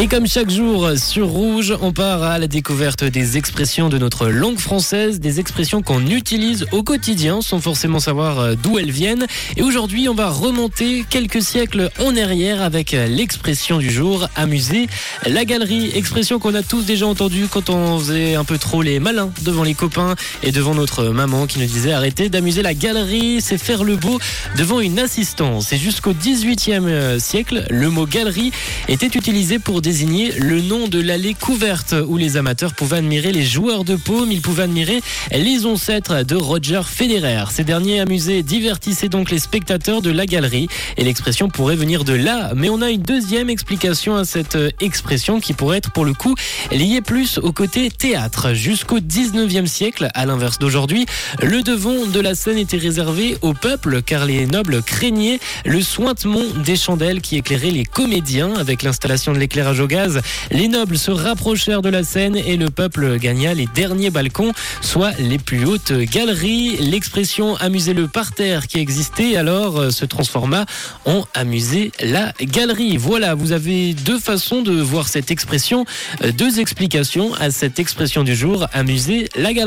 Et comme chaque jour sur Rouge, on part à la découverte des expressions de notre langue française, des expressions qu'on utilise au quotidien sans forcément savoir euh, d'où elles viennent. Et aujourd'hui, on va remonter quelques siècles en arrière avec l'expression du jour, amuser la galerie. Expression qu'on a tous déjà entendue quand on faisait un peu trop les malins devant les copains et devant notre maman qui nous disait arrêtez d'amuser la galerie, c'est faire le beau devant une assistance. Et jusqu'au 18e siècle, le mot galerie était utilisé pour désigner le nom de l'allée couverte où les amateurs pouvaient admirer les joueurs de paume, ils pouvaient admirer les ancêtres de Roger Federer. Ces derniers amusaient, divertissaient donc les spectateurs de la galerie et l'expression pourrait venir de là. Mais on a une deuxième explication à cette expression qui pourrait être pour le coup liée plus au côté théâtre. Jusqu'au 19e siècle, à l'inverse d'aujourd'hui, le devant de la scène était réservé au peuple car les nobles craignaient le sointement des chandelles qui éclairaient les comédiens avec l'installation de l'éclairage Les nobles se rapprochèrent de la scène et le peuple gagna les derniers balcons, soit les plus hautes galeries. L'expression amuser le parterre qui existait alors euh, se transforma en amuser la galerie. Voilà, vous avez deux façons de voir cette expression, euh, deux explications à cette expression du jour, amuser la galerie.